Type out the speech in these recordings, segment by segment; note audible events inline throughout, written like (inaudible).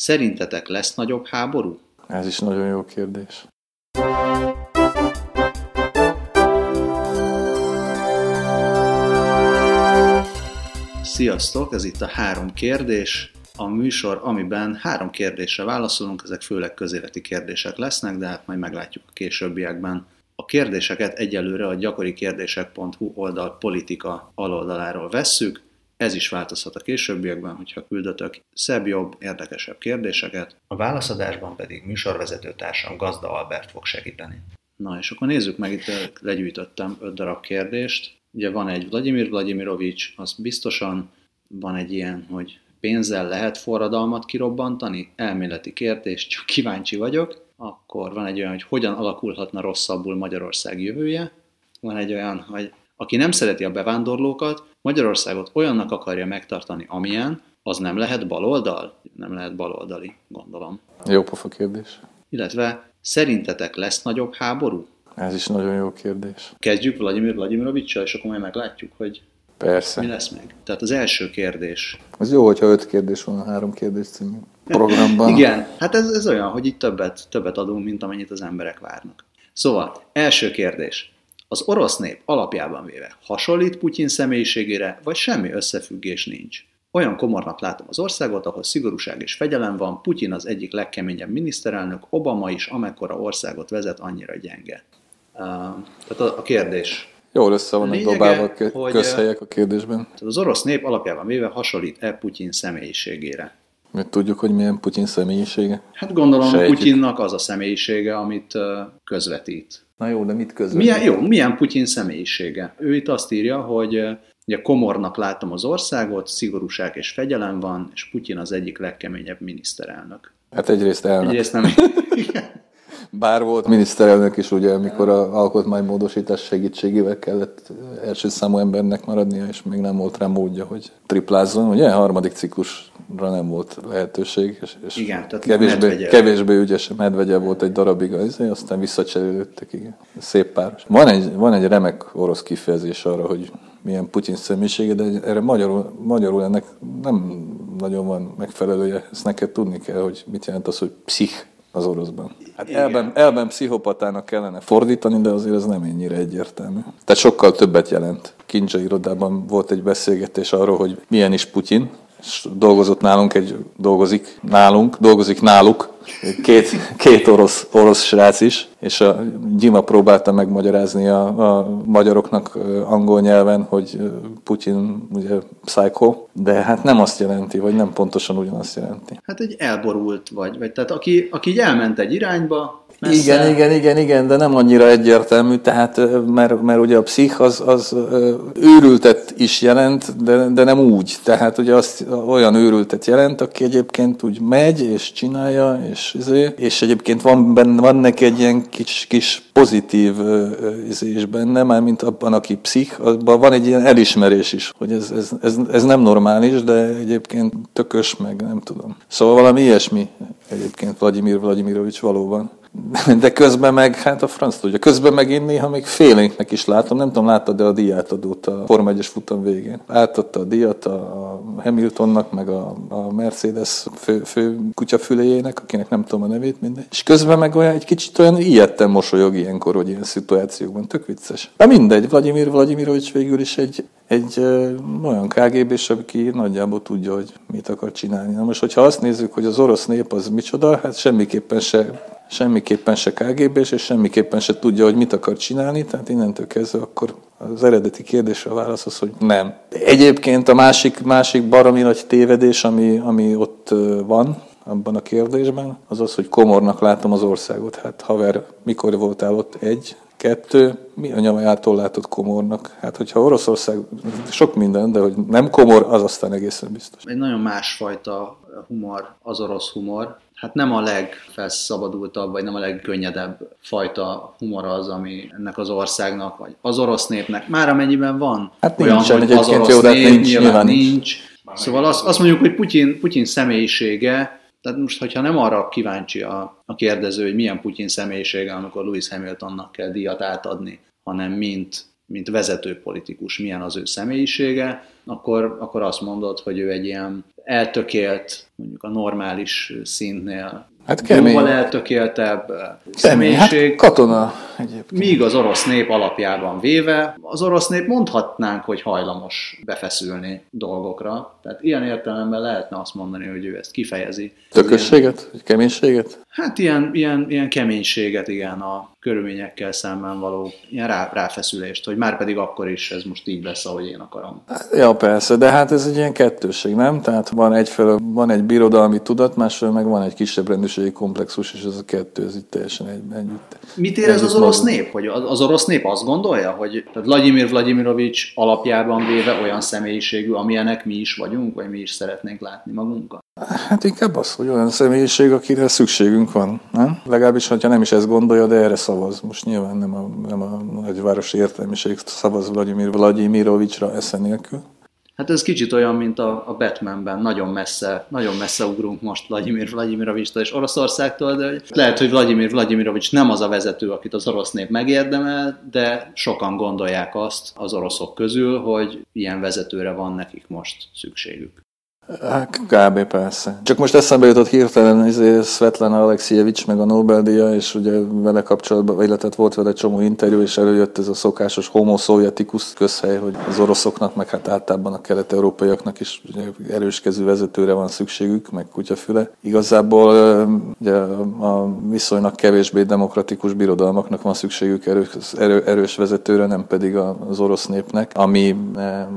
Szerintetek lesz nagyobb háború? Ez is nagyon jó kérdés. Sziasztok, ez itt a három kérdés, a műsor, amiben három kérdésre válaszolunk, ezek főleg közéleti kérdések lesznek, de hát majd meglátjuk a későbbiekben. A kérdéseket egyelőre a gyakorikérdések.hu oldal politika aloldaláról vesszük, ez is változhat a későbbiekben, hogyha küldötök szebb, jobb, érdekesebb kérdéseket. A válaszadásban pedig műsorvezető társam Gazda Albert fog segíteni. Na és akkor nézzük meg, itt legyűjtöttem öt darab kérdést. Ugye van egy Vladimir Vladimirovics, az biztosan van egy ilyen, hogy pénzzel lehet forradalmat kirobbantani? Elméleti kérdés, csak kíváncsi vagyok. Akkor van egy olyan, hogy hogyan alakulhatna rosszabbul Magyarország jövője. Van egy olyan, hogy aki nem szereti a bevándorlókat, Magyarországot olyannak akarja megtartani, amilyen, az nem lehet baloldal? Nem lehet baloldali, gondolom. Jó pofa kérdés. Illetve szerintetek lesz nagyobb háború? Ez is nagyon jó kérdés. Kezdjük Vladimir Vladimirovicsal, és akkor majd meglátjuk, hogy Persze. mi lesz még. Tehát az első kérdés. Az jó, hogyha öt kérdés van a három kérdés című programban. (laughs) Igen, hát ez, ez olyan, hogy itt többet, többet adunk, mint amennyit az emberek várnak. Szóval, első kérdés. Az orosz nép alapjában véve hasonlít Putyin személyiségére, vagy semmi összefüggés nincs? Olyan komornak látom az országot, ahol szigorúság és fegyelem van, Putyin az egyik legkeményebb miniszterelnök, Obama is, amekkora országot vezet, annyira gyenge. Uh, tehát a, a kérdés. Jól össze vannak Lényege, dobálva hogy, közhelyek a kérdésben. Tehát az orosz nép alapjában véve hasonlít-e Putyin személyiségére? Mert tudjuk, hogy milyen Putyin személyisége. Hát gondolom, Sejtjük. Putyinnak az a személyisége, amit közvetít. Na jó, de mit közvetít? Milyen, jó, milyen Putyin személyisége? Ő itt azt írja, hogy ugye komornak látom az országot, szigorúság és fegyelem van, és Putyin az egyik legkeményebb miniszterelnök. Hát egyrészt elnök. Egyrészt nem... (laughs) Bár volt miniszterelnök is, ugye, amikor a alkotmánymódosítás segítségével kellett első számú embernek maradnia, és még nem volt rá módja, hogy triplázzon. Ugye, harmadik ciklusra nem volt lehetőség, és, és Igen, tehát kevésbé, Medvegyev. kevésbé ügyes Medvegye volt egy darabig, az, aztán visszacserélődtek, igen. Szép páros. Van egy, van egy remek orosz kifejezés arra, hogy milyen Putyin személyisége, de erre magyarul, magyarul ennek nem nagyon van megfelelője. Ezt neked tudni kell, hogy mit jelent az, hogy pszich az oroszban. Hát Igen. elben, elben pszichopatának kellene fordítani, de azért ez nem ennyire egyértelmű. Tehát sokkal többet jelent. Kincsa irodában volt egy beszélgetés arról, hogy milyen is Putyin, és dolgozott nálunk egy, dolgozik nálunk, dolgozik náluk, két, két orosz, orosz srác is, és a Gyima próbálta megmagyarázni a, a magyaroknak angol nyelven, hogy ö, Putyin ugye psycho, de hát nem azt jelenti, vagy nem pontosan ugyanazt jelenti. Hát egy elborult vagy, vagy tehát aki, aki elment egy irányba, messze, Igen, igen, igen, igen, de nem annyira egyértelmű, tehát, mert, mert ugye a pszich az, az őrültet is jelent, de, de nem úgy. Tehát ugye azt olyan őrültet jelent, aki egyébként úgy megy és csinálja, és, izé, és egyébként van, benne, van neki egy ilyen kis, kis pozitív izé is benne, mármint abban, aki pszich, abban van egy ilyen elismerés is, hogy ez, ez, ez, ez nem normális, de egyébként tökös, meg nem tudom. Szóval valami ilyesmi egyébként Vladimir Vladimirovics valóban. De közben meg, hát a franc tudja, közben meg én néha még félénknek is látom, nem tudom, láttad de a díjátadót a Forma 1 futam végén. Átadta a díjat a Hamiltonnak, meg a, a Mercedes fő, fő kutyafüléjének, akinek nem tudom a nevét, mindegy. És közben meg olyan egy kicsit olyan ijedten mosolyog ilyenkor, hogy ilyen szituációkban, tök vicces. De mindegy, Vladimir Vladimirovics végül is egy, egy ö, olyan KGB-s, aki nagyjából tudja, hogy mit akar csinálni. Na most, hogyha azt nézzük, hogy az orosz nép az micsoda, hát semmiképpen se semmiképpen se kgb és semmiképpen se tudja, hogy mit akar csinálni, tehát innentől kezdve akkor az eredeti kérdésre a válasz az, hogy nem. Egyébként a másik, másik baromi nagy tévedés, ami, ami ott van, abban a kérdésben, az az, hogy komornak látom az országot. Hát haver, mikor voltál ott? Egy, kettő, mi a nyomajától látod komornak? Hát, hogyha Oroszország, sok minden, de hogy nem komor, az aztán egészen biztos. egy nagyon másfajta humor, az orosz humor. Hát nem a legfelszabadultabb, vagy nem a legkönnyedebb fajta humor az, ami ennek az országnak, vagy az orosz népnek, már amennyiben van Hát olyan, nincsen hogy az orosz jó, hát nép, nincs, nyilván nincs. nincs. Szóval azt, azt mondjuk, hogy Putyin, Putyin személyisége, tehát most, hogyha nem arra kíváncsi a, a kérdező, hogy milyen Putyin személyisége, amikor Lewis Hamiltonnak kell díjat átadni, hanem mint mint vezető politikus milyen az ő személyisége, akkor, akkor azt mondod, hogy ő egy ilyen eltökélt, mondjuk a normális szintnél Hát kemény. Jóval eltökéltebb kemény. Hát személyiség. Hát katona egyébként. Míg az orosz nép alapjában véve, az orosz nép mondhatnánk, hogy hajlamos befeszülni dolgokra. Tehát ilyen értelemben lehetne azt mondani, hogy ő ezt kifejezi. Tökösséget? Ilyen, keménységet? Hát ilyen, ilyen, ilyen keménységet, igen, a körülményekkel szemben való ilyen rá, ráfeszülést, hogy már pedig akkor is ez most így lesz, ahogy én akarom. Ja, persze, de hát ez egy ilyen kettőség, nem? Tehát van egyfelől, van egy birodalmi tudat, másfelől meg van egy kisebb rendőrségi komplexus, és ez a kettő, ez itt teljesen egy, együtt. Mit érez az orosz nép? Hogy az orosz nép azt gondolja, hogy Vladimir Vladimirovics alapjában véve olyan személyiségű, amilyenek mi is vagyunk, vagy mi is szeretnénk látni magunkat? Hát inkább az, hogy olyan személyiség, akire szükségünk van. Nem? Legalábbis, ha nem is ezt gondolja, de erre szavaz. Most nyilván nem a, nem a nagyvárosi értelmiség szavaz Vladimir Vladimirovicsra esze nélkül. Hát ez kicsit olyan, mint a, a Batmanben, nagyon messze, nagyon messze ugrunk most Vladimir Vladimirovicstól és Oroszországtól, de lehet, hogy Vladimir Vladimirovics nem az a vezető, akit az orosz nép megérdemel, de sokan gondolják azt az oroszok közül, hogy ilyen vezetőre van nekik most szükségük. Hát kb. persze. Csak most eszembe jutott hirtelen izé, Svetlana Alexievics meg a Nobel-díja, és ugye vele kapcsolatban, illetve volt vele egy csomó interjú, és előjött ez a szokásos homo szovjetikus közhely, hogy az oroszoknak, meg hát általában a kelet-európaiaknak is ugye, erős vezetőre van szükségük, meg kutyafüle. Igazából ugye, a viszonylag kevésbé demokratikus birodalmaknak van szükségük erős, erő, erős vezetőre, nem pedig az orosz népnek, ami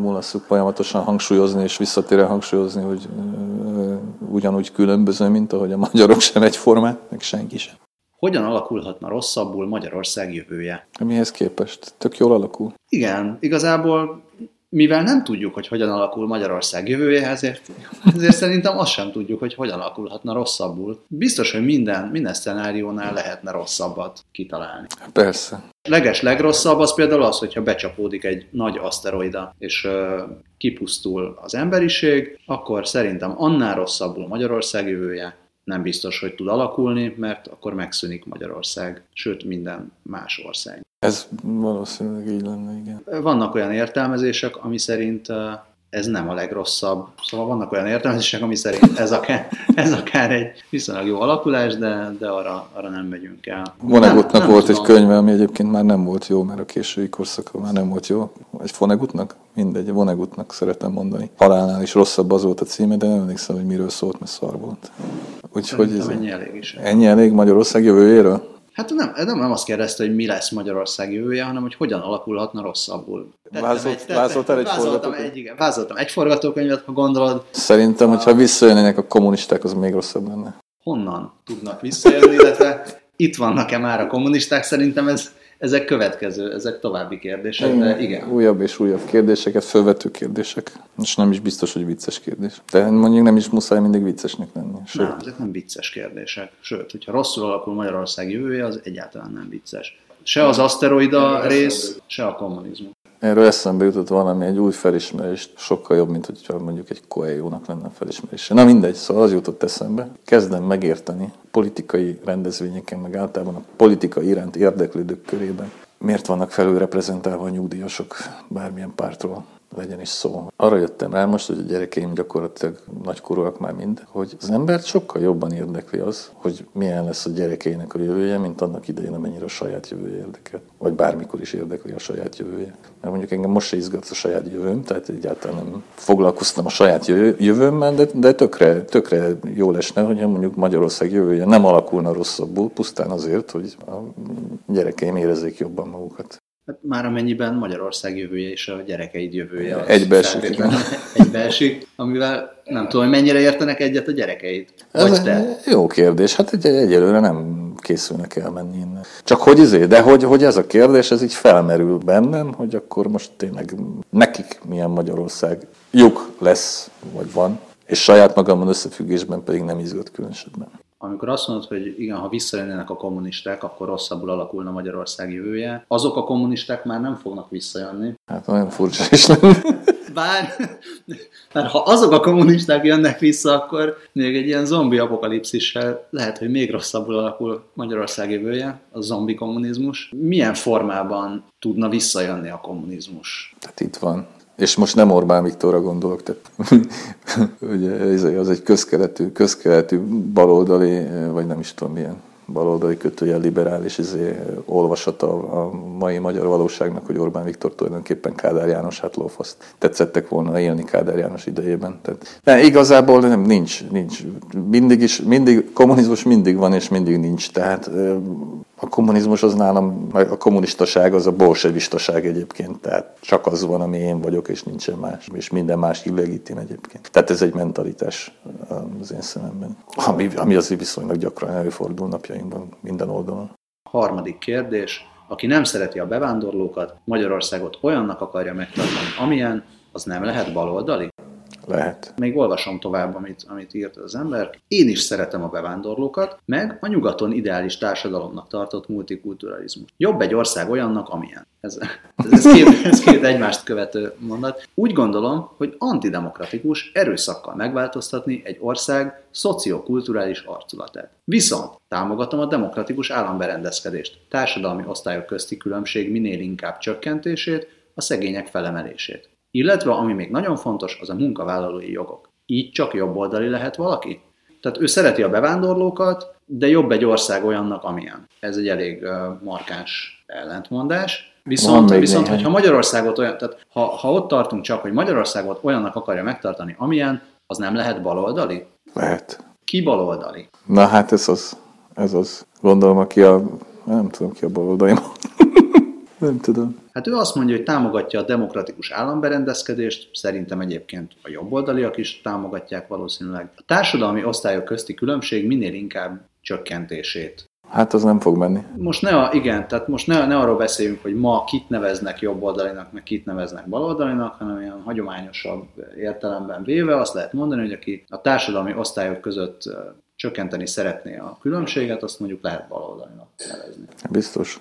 múlaszuk folyamatosan hangsúlyozni és visszatérően hangsúlyozni hangsúlyozni, hogy ugyanúgy különböző, mint ahogy a magyarok sem egyformák, meg senki sem. Hogyan alakulhatna rosszabbul Magyarország jövője? Mihez képest? Tök jól alakul. Igen, igazából mivel nem tudjuk, hogy hogyan alakul Magyarország jövője, ezért, ezért szerintem azt sem tudjuk, hogy hogyan alakulhatna rosszabbul. Biztos, hogy minden, minden szenáriónál lehetne rosszabbat kitalálni. Persze. Leges legrosszabb az például az, hogyha becsapódik egy nagy aszteroida, és uh, kipusztul az emberiség, akkor szerintem annál rosszabbul Magyarország jövője, nem biztos, hogy tud alakulni, mert akkor megszűnik Magyarország, sőt minden más ország. Ez valószínűleg így lenne, igen. Vannak olyan értelmezések, ami szerint ez nem a legrosszabb. Szóval vannak olyan értelmezések, ami szerint ez akár, (laughs) ez akár egy viszonylag jó alakulás, de, de arra, arra nem megyünk el. Vonegutnak volt tudom. egy könyve, ami egyébként már nem volt jó, mert a késői korszakban már nem volt jó. Egy Fonegutnak? Mindegy, Vonegutnak szeretem mondani. Halálnál is rosszabb az volt a címe, de nem emlékszem, hogy miről szólt, mert szar volt. Úgyhogy ez ennyi elég is. Ennyi elég Magyarország jövőjéről? Hát nem, nem, nem azt kérdezte, hogy mi lesz Magyarország jövője, hanem hogy hogyan alakulhatna rosszabbul. Vázolt, egy, vázoltál egy forgatókönyvet? Egy, igen, vázoltam egy forgatókönyvet, ha gondolod. Szerintem, a... hogyha visszajönnének a kommunisták, az még rosszabb lenne. Honnan tudnak visszajönni, illetve itt vannak-e már a kommunisták? Szerintem ez ezek következő, ezek további kérdések, de igen. Újabb és újabb kérdéseket, felvető kérdések, és nem is biztos, hogy vicces kérdés. De mondjuk nem is muszáj mindig viccesnek lenni. Sőt. Nem, ezek nem vicces kérdések. Sőt, hogyha rosszul alakul Magyarország jövője, az egyáltalán nem vicces. Se az aszteroida rész, se a kommunizmus. Erről eszembe jutott valami, egy új felismerés, sokkal jobb, mint hogyha mondjuk egy Coelho-nak lenne felismerése. Na mindegy, szóval az jutott eszembe. Kezdem megérteni politikai rendezvényeken, meg általában a politika iránt érdeklődők körében, miért vannak felülreprezentálva a nyugdíjasok bármilyen pártról legyen is szó. Arra jöttem rá most, hogy a gyerekeim gyakorlatilag nagykorúak már mind, hogy az embert sokkal jobban érdekli az, hogy milyen lesz a gyerekeinek a jövője, mint annak idején, amennyire a saját jövője érdekel. Vagy bármikor is érdekli a saját jövője. Mert mondjuk engem most se izgat a saját jövőm, tehát egyáltalán nem foglalkoztam a saját jövőmmel, de, de tökre, tökre jó lesne, hogy mondjuk Magyarország jövője nem alakulna rosszabbul, pusztán azért, hogy a gyerekeim érezzék jobban magukat. Hát már amennyiben Magyarország jövője és a gyerekeid jövője. Egybeesik. Egybeesik, (laughs) amivel nem tudom, hogy mennyire értenek egyet a gyerekeid. Vagy Ez te. Jó kérdés. Hát egy, egyelőre nem készülnek elmenni innen. Csak hogy izé, de hogy, hogy ez a kérdés, ez így felmerül bennem, hogy akkor most tényleg nekik milyen Magyarország lyuk lesz, vagy van, és saját magamon összefüggésben pedig nem izgat különösebben amikor azt mondod, hogy igen, ha visszajönnének a kommunisták, akkor rosszabbul alakulna Magyarország jövője, azok a kommunisták már nem fognak visszajönni. Hát nagyon furcsa is lenne. Bár, mert ha azok a kommunisták jönnek vissza, akkor még egy ilyen zombi apokalipszissel lehet, hogy még rosszabbul alakul Magyarország jövője, a zombi kommunizmus. Milyen formában tudna visszajönni a kommunizmus? Tehát itt van. És most nem Orbán Viktorra gondolok, tehát (laughs) ugye ez az egy közkeletű, közkeletű baloldali, vagy nem is tudom milyen baloldali kötője liberális izé, olvasata a mai magyar valóságnak, hogy Orbán Viktor tulajdonképpen Kádár János hát lófaszt tetszettek volna élni Kádár János idejében. Tehát, de igazából nem, nincs, nincs. Mindig is, mindig, kommunizmus mindig van és mindig nincs. Tehát a kommunizmus az nálam, a kommunistaság az a bolsevistaság egyébként, tehát csak az van, ami én vagyok, és nincsen más, és minden más illegitim egyébként. Tehát ez egy mentalitás az én szememben, ami, ami azért viszonylag gyakran előfordul napjainkban minden oldalon. Harmadik kérdés. Aki nem szereti a bevándorlókat, Magyarországot olyannak akarja megtartani, amilyen, az nem lehet baloldali? Lehet. Még olvasom tovább, amit, amit írt az ember. Én is szeretem a bevándorlókat, meg a nyugaton ideális társadalomnak tartott multikulturalizmus. Jobb egy ország olyannak, amilyen. Ez, ez, két, ez két egymást követő mondat. Úgy gondolom, hogy antidemokratikus erőszakkal megváltoztatni egy ország szociokulturális arculatát. Viszont támogatom a demokratikus államberendezkedést, társadalmi osztályok közti különbség minél inkább csökkentését, a szegények felemelését. Illetve, ami még nagyon fontos, az a munkavállalói jogok. Így csak jobboldali lehet valaki? Tehát ő szereti a bevándorlókat, de jobb egy ország olyannak, amilyen. Ez egy elég uh, markáns ellentmondás. Viszont, viszont hogyha Magyarországot olyan, tehát ha, ha ott tartunk csak, hogy Magyarországot olyannak akarja megtartani, amilyen, az nem lehet baloldali? Lehet. Ki baloldali? Na hát ez az. Ez az. Gondolom, aki a... Nem tudom, ki a baloldali. Nem tudom. Hát ő azt mondja, hogy támogatja a demokratikus államberendezkedést, szerintem egyébként a jobboldaliak is támogatják valószínűleg. A társadalmi osztályok közti különbség minél inkább csökkentését. Hát az nem fog menni. Most ne, a, igen, tehát most ne, ne arról beszéljünk, hogy ma kit neveznek jobboldalinak, meg kit neveznek baloldalinak, hanem ilyen hagyományosabb értelemben véve azt lehet mondani, hogy aki a társadalmi osztályok között csökkenteni szeretné a különbséget, azt mondjuk lehet baloldalinak nevezni. Biztos.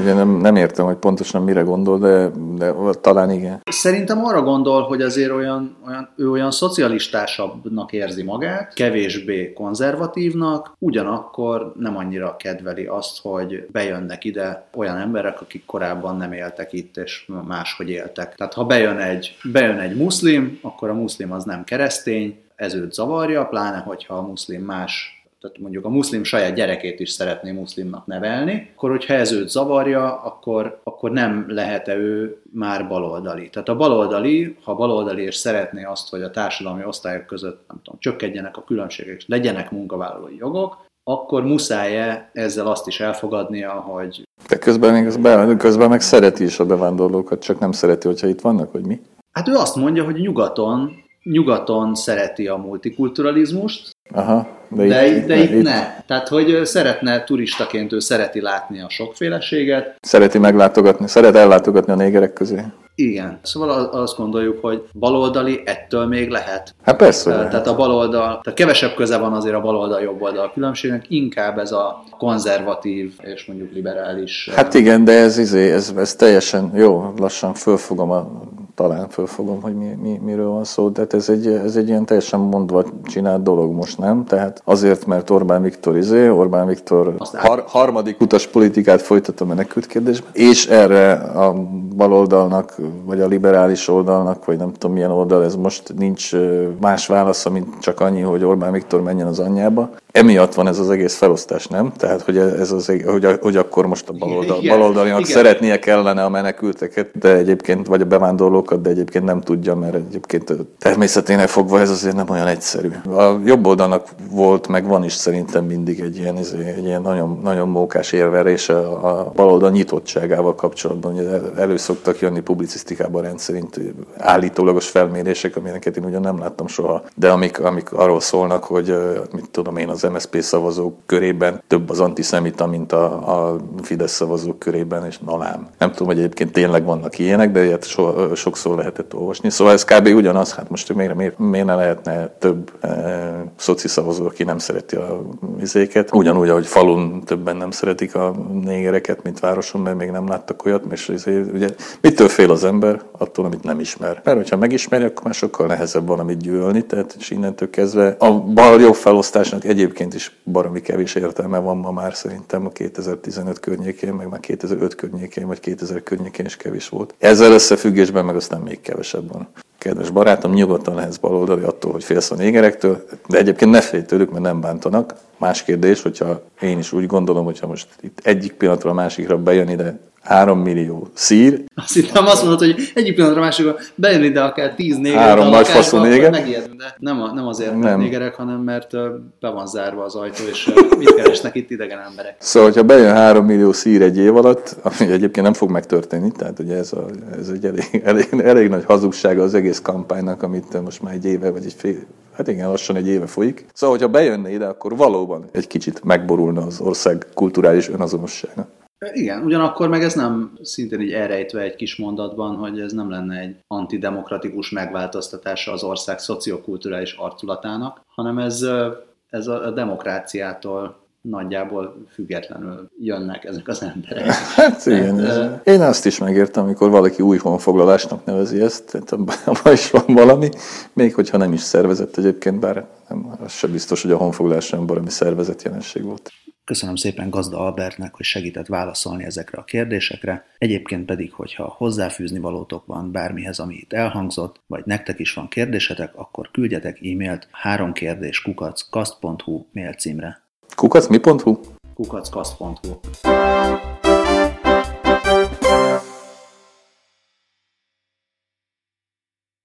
Ugye nem, nem értem, hogy pontosan mire gondol, de, de talán igen. Szerintem arra gondol, hogy azért olyan, olyan, ő olyan szocialistásabbnak érzi magát, kevésbé konzervatívnak, ugyanakkor nem annyira kedveli azt, hogy bejönnek ide olyan emberek, akik korábban nem éltek itt, és máshogy éltek. Tehát ha bejön egy, bejön egy muszlim, akkor a muszlim az nem keresztény, ez őt zavarja, pláne hogyha a muszlim más tehát mondjuk a muszlim saját gyerekét is szeretné muszlimnak nevelni, akkor hogyha ez őt zavarja, akkor, akkor nem lehet-e ő már baloldali. Tehát a baloldali, ha baloldali és szeretné azt, hogy a társadalmi osztályok között nem tudom, csökkenjenek a különbségek, legyenek munkavállalói jogok, akkor muszáj-e ezzel azt is elfogadnia, hogy... De közben, még be, közben meg szereti is a bevándorlókat, csak nem szereti, hogyha itt vannak, hogy mi? Hát ő azt mondja, hogy nyugaton nyugaton szereti a multikulturalizmust, Aha, de, de, itt, de itt, itt ne. Tehát, hogy szeretne turistaként, ő szereti látni a sokféleséget. Szereti meglátogatni, szeret ellátogatni a négerek közé. Igen. Szóval azt gondoljuk, hogy baloldali ettől még lehet. Hát persze. Tehát lehet. a baloldal, tehát kevesebb köze van azért a baloldal jobb oldal különbségnek, inkább ez a konzervatív és mondjuk liberális. Hát igen, de ez, izé, ez, ez teljesen jó, lassan fölfogom a talán fölfogom, hogy mi, mi, miről van szó, de ez egy, ez egy ilyen teljesen mondva csinált dolog most, nem? Tehát azért, mert Orbán Viktor izé, Orbán Viktor har, harmadik utas politikát folytat a menekült kérdésben, és erre a baloldalnak, vagy a liberális oldalnak, vagy nem tudom milyen oldal, ez most nincs más válasz, mint csak annyi, hogy Orbán Viktor menjen az anyjába. Emiatt van ez az egész felosztás, nem? Tehát, hogy, ez az, hogy, hogy akkor most a baloldal, baloldalinak szeretnie kellene a menekülteket, de egyébként, vagy a bevándorlókat, de egyébként nem tudja, mert egyébként természetének fogva ez azért nem olyan egyszerű. A jobb oldalnak volt, meg van is szerintem mindig egy ilyen, izé, egy ilyen nagyon, nagyon mókás érverés a baloldal nyitottságával kapcsolatban. Ugye elő szoktak jönni publicisztikában rendszerint állítólagos felmérések, amineket én ugyan nem láttam soha, de amik, amik arról szólnak, hogy mit tudom én, az az MSZP szavazók körében több az antiszemita, mint a, a Fidesz szavazók körében, és nalám. Nem tudom, hogy egyébként tényleg vannak ilyenek, de ilyet so, sokszor lehetett olvasni. Szóval ez kb. ugyanaz, hát most miért, miért, miért ne lehetne több e, szoci szavazó, aki nem szereti a vizéket. Ugyanúgy, ahogy falun többen nem szeretik a négereket, mint városon, mert még nem láttak olyat, és ezért, ugye mitől fél az ember? Attól, amit nem ismer. Mert hogyha megismeri, akkor már sokkal nehezebb valamit gyűlölni, tehát és innentől kezdve a bal-jobb felosztásnak egyébként is baromi kevés értelme van ma már szerintem a 2015 környékén, meg már 2005 környékén, vagy 2000 környékén is kevés volt. Ezzel összefüggésben meg aztán még kevesebb van. Kedves barátom, nyugodtan lehetsz baloldali attól, hogy félsz a négerektől, de egyébként ne félj tőlük, mert nem bántanak. Más kérdés, hogyha én is úgy gondolom, hogyha most itt egyik pillanatra a másikra bejön ide 3 millió szír. Azt hittem azt mondod, hogy egyik pillanatra másikra bejön ide akár 10 néger. Három nagy faszú néger. de nem, a, nem azért, mert négerek, hanem mert be van zárva az ajtó, és mit keresnek itt idegen emberek. Szóval, hogyha bejön 3 millió szír egy év alatt, ami egyébként nem fog megtörténni, tehát ugye ez, a, ez egy elég, elég, elég nagy hazugsága az egész kampánynak, amit most már egy éve vagy egy fél, hát igen, lassan egy éve folyik. Szóval, hogyha bejönne ide, akkor valóban egy kicsit megborulna az ország kulturális önazonossága. Igen, ugyanakkor meg ez nem szintén így elrejtve egy kis mondatban, hogy ez nem lenne egy antidemokratikus megváltoztatása az ország szociokulturális arculatának, hanem ez, ez a demokráciától nagyjából függetlenül jönnek ezek az emberek. Hát igen, hát, én azt is megértem, amikor valaki új honfoglalásnak nevezi ezt, tehát abban is van valami, még hogyha nem is szervezett egyébként, bár nem, az sem biztos, hogy a honfoglalás sem valami szervezett jelenség volt. Köszönöm szépen Gazda Albertnek, hogy segített válaszolni ezekre a kérdésekre. Egyébként pedig, hogyha hozzáfűzni valótok van bármihez, ami itt elhangzott, vagy nektek is van kérdésetek, akkor küldjetek e-mailt három kérdés kukac mail címre. Kukac mi.hu? kukackast.hu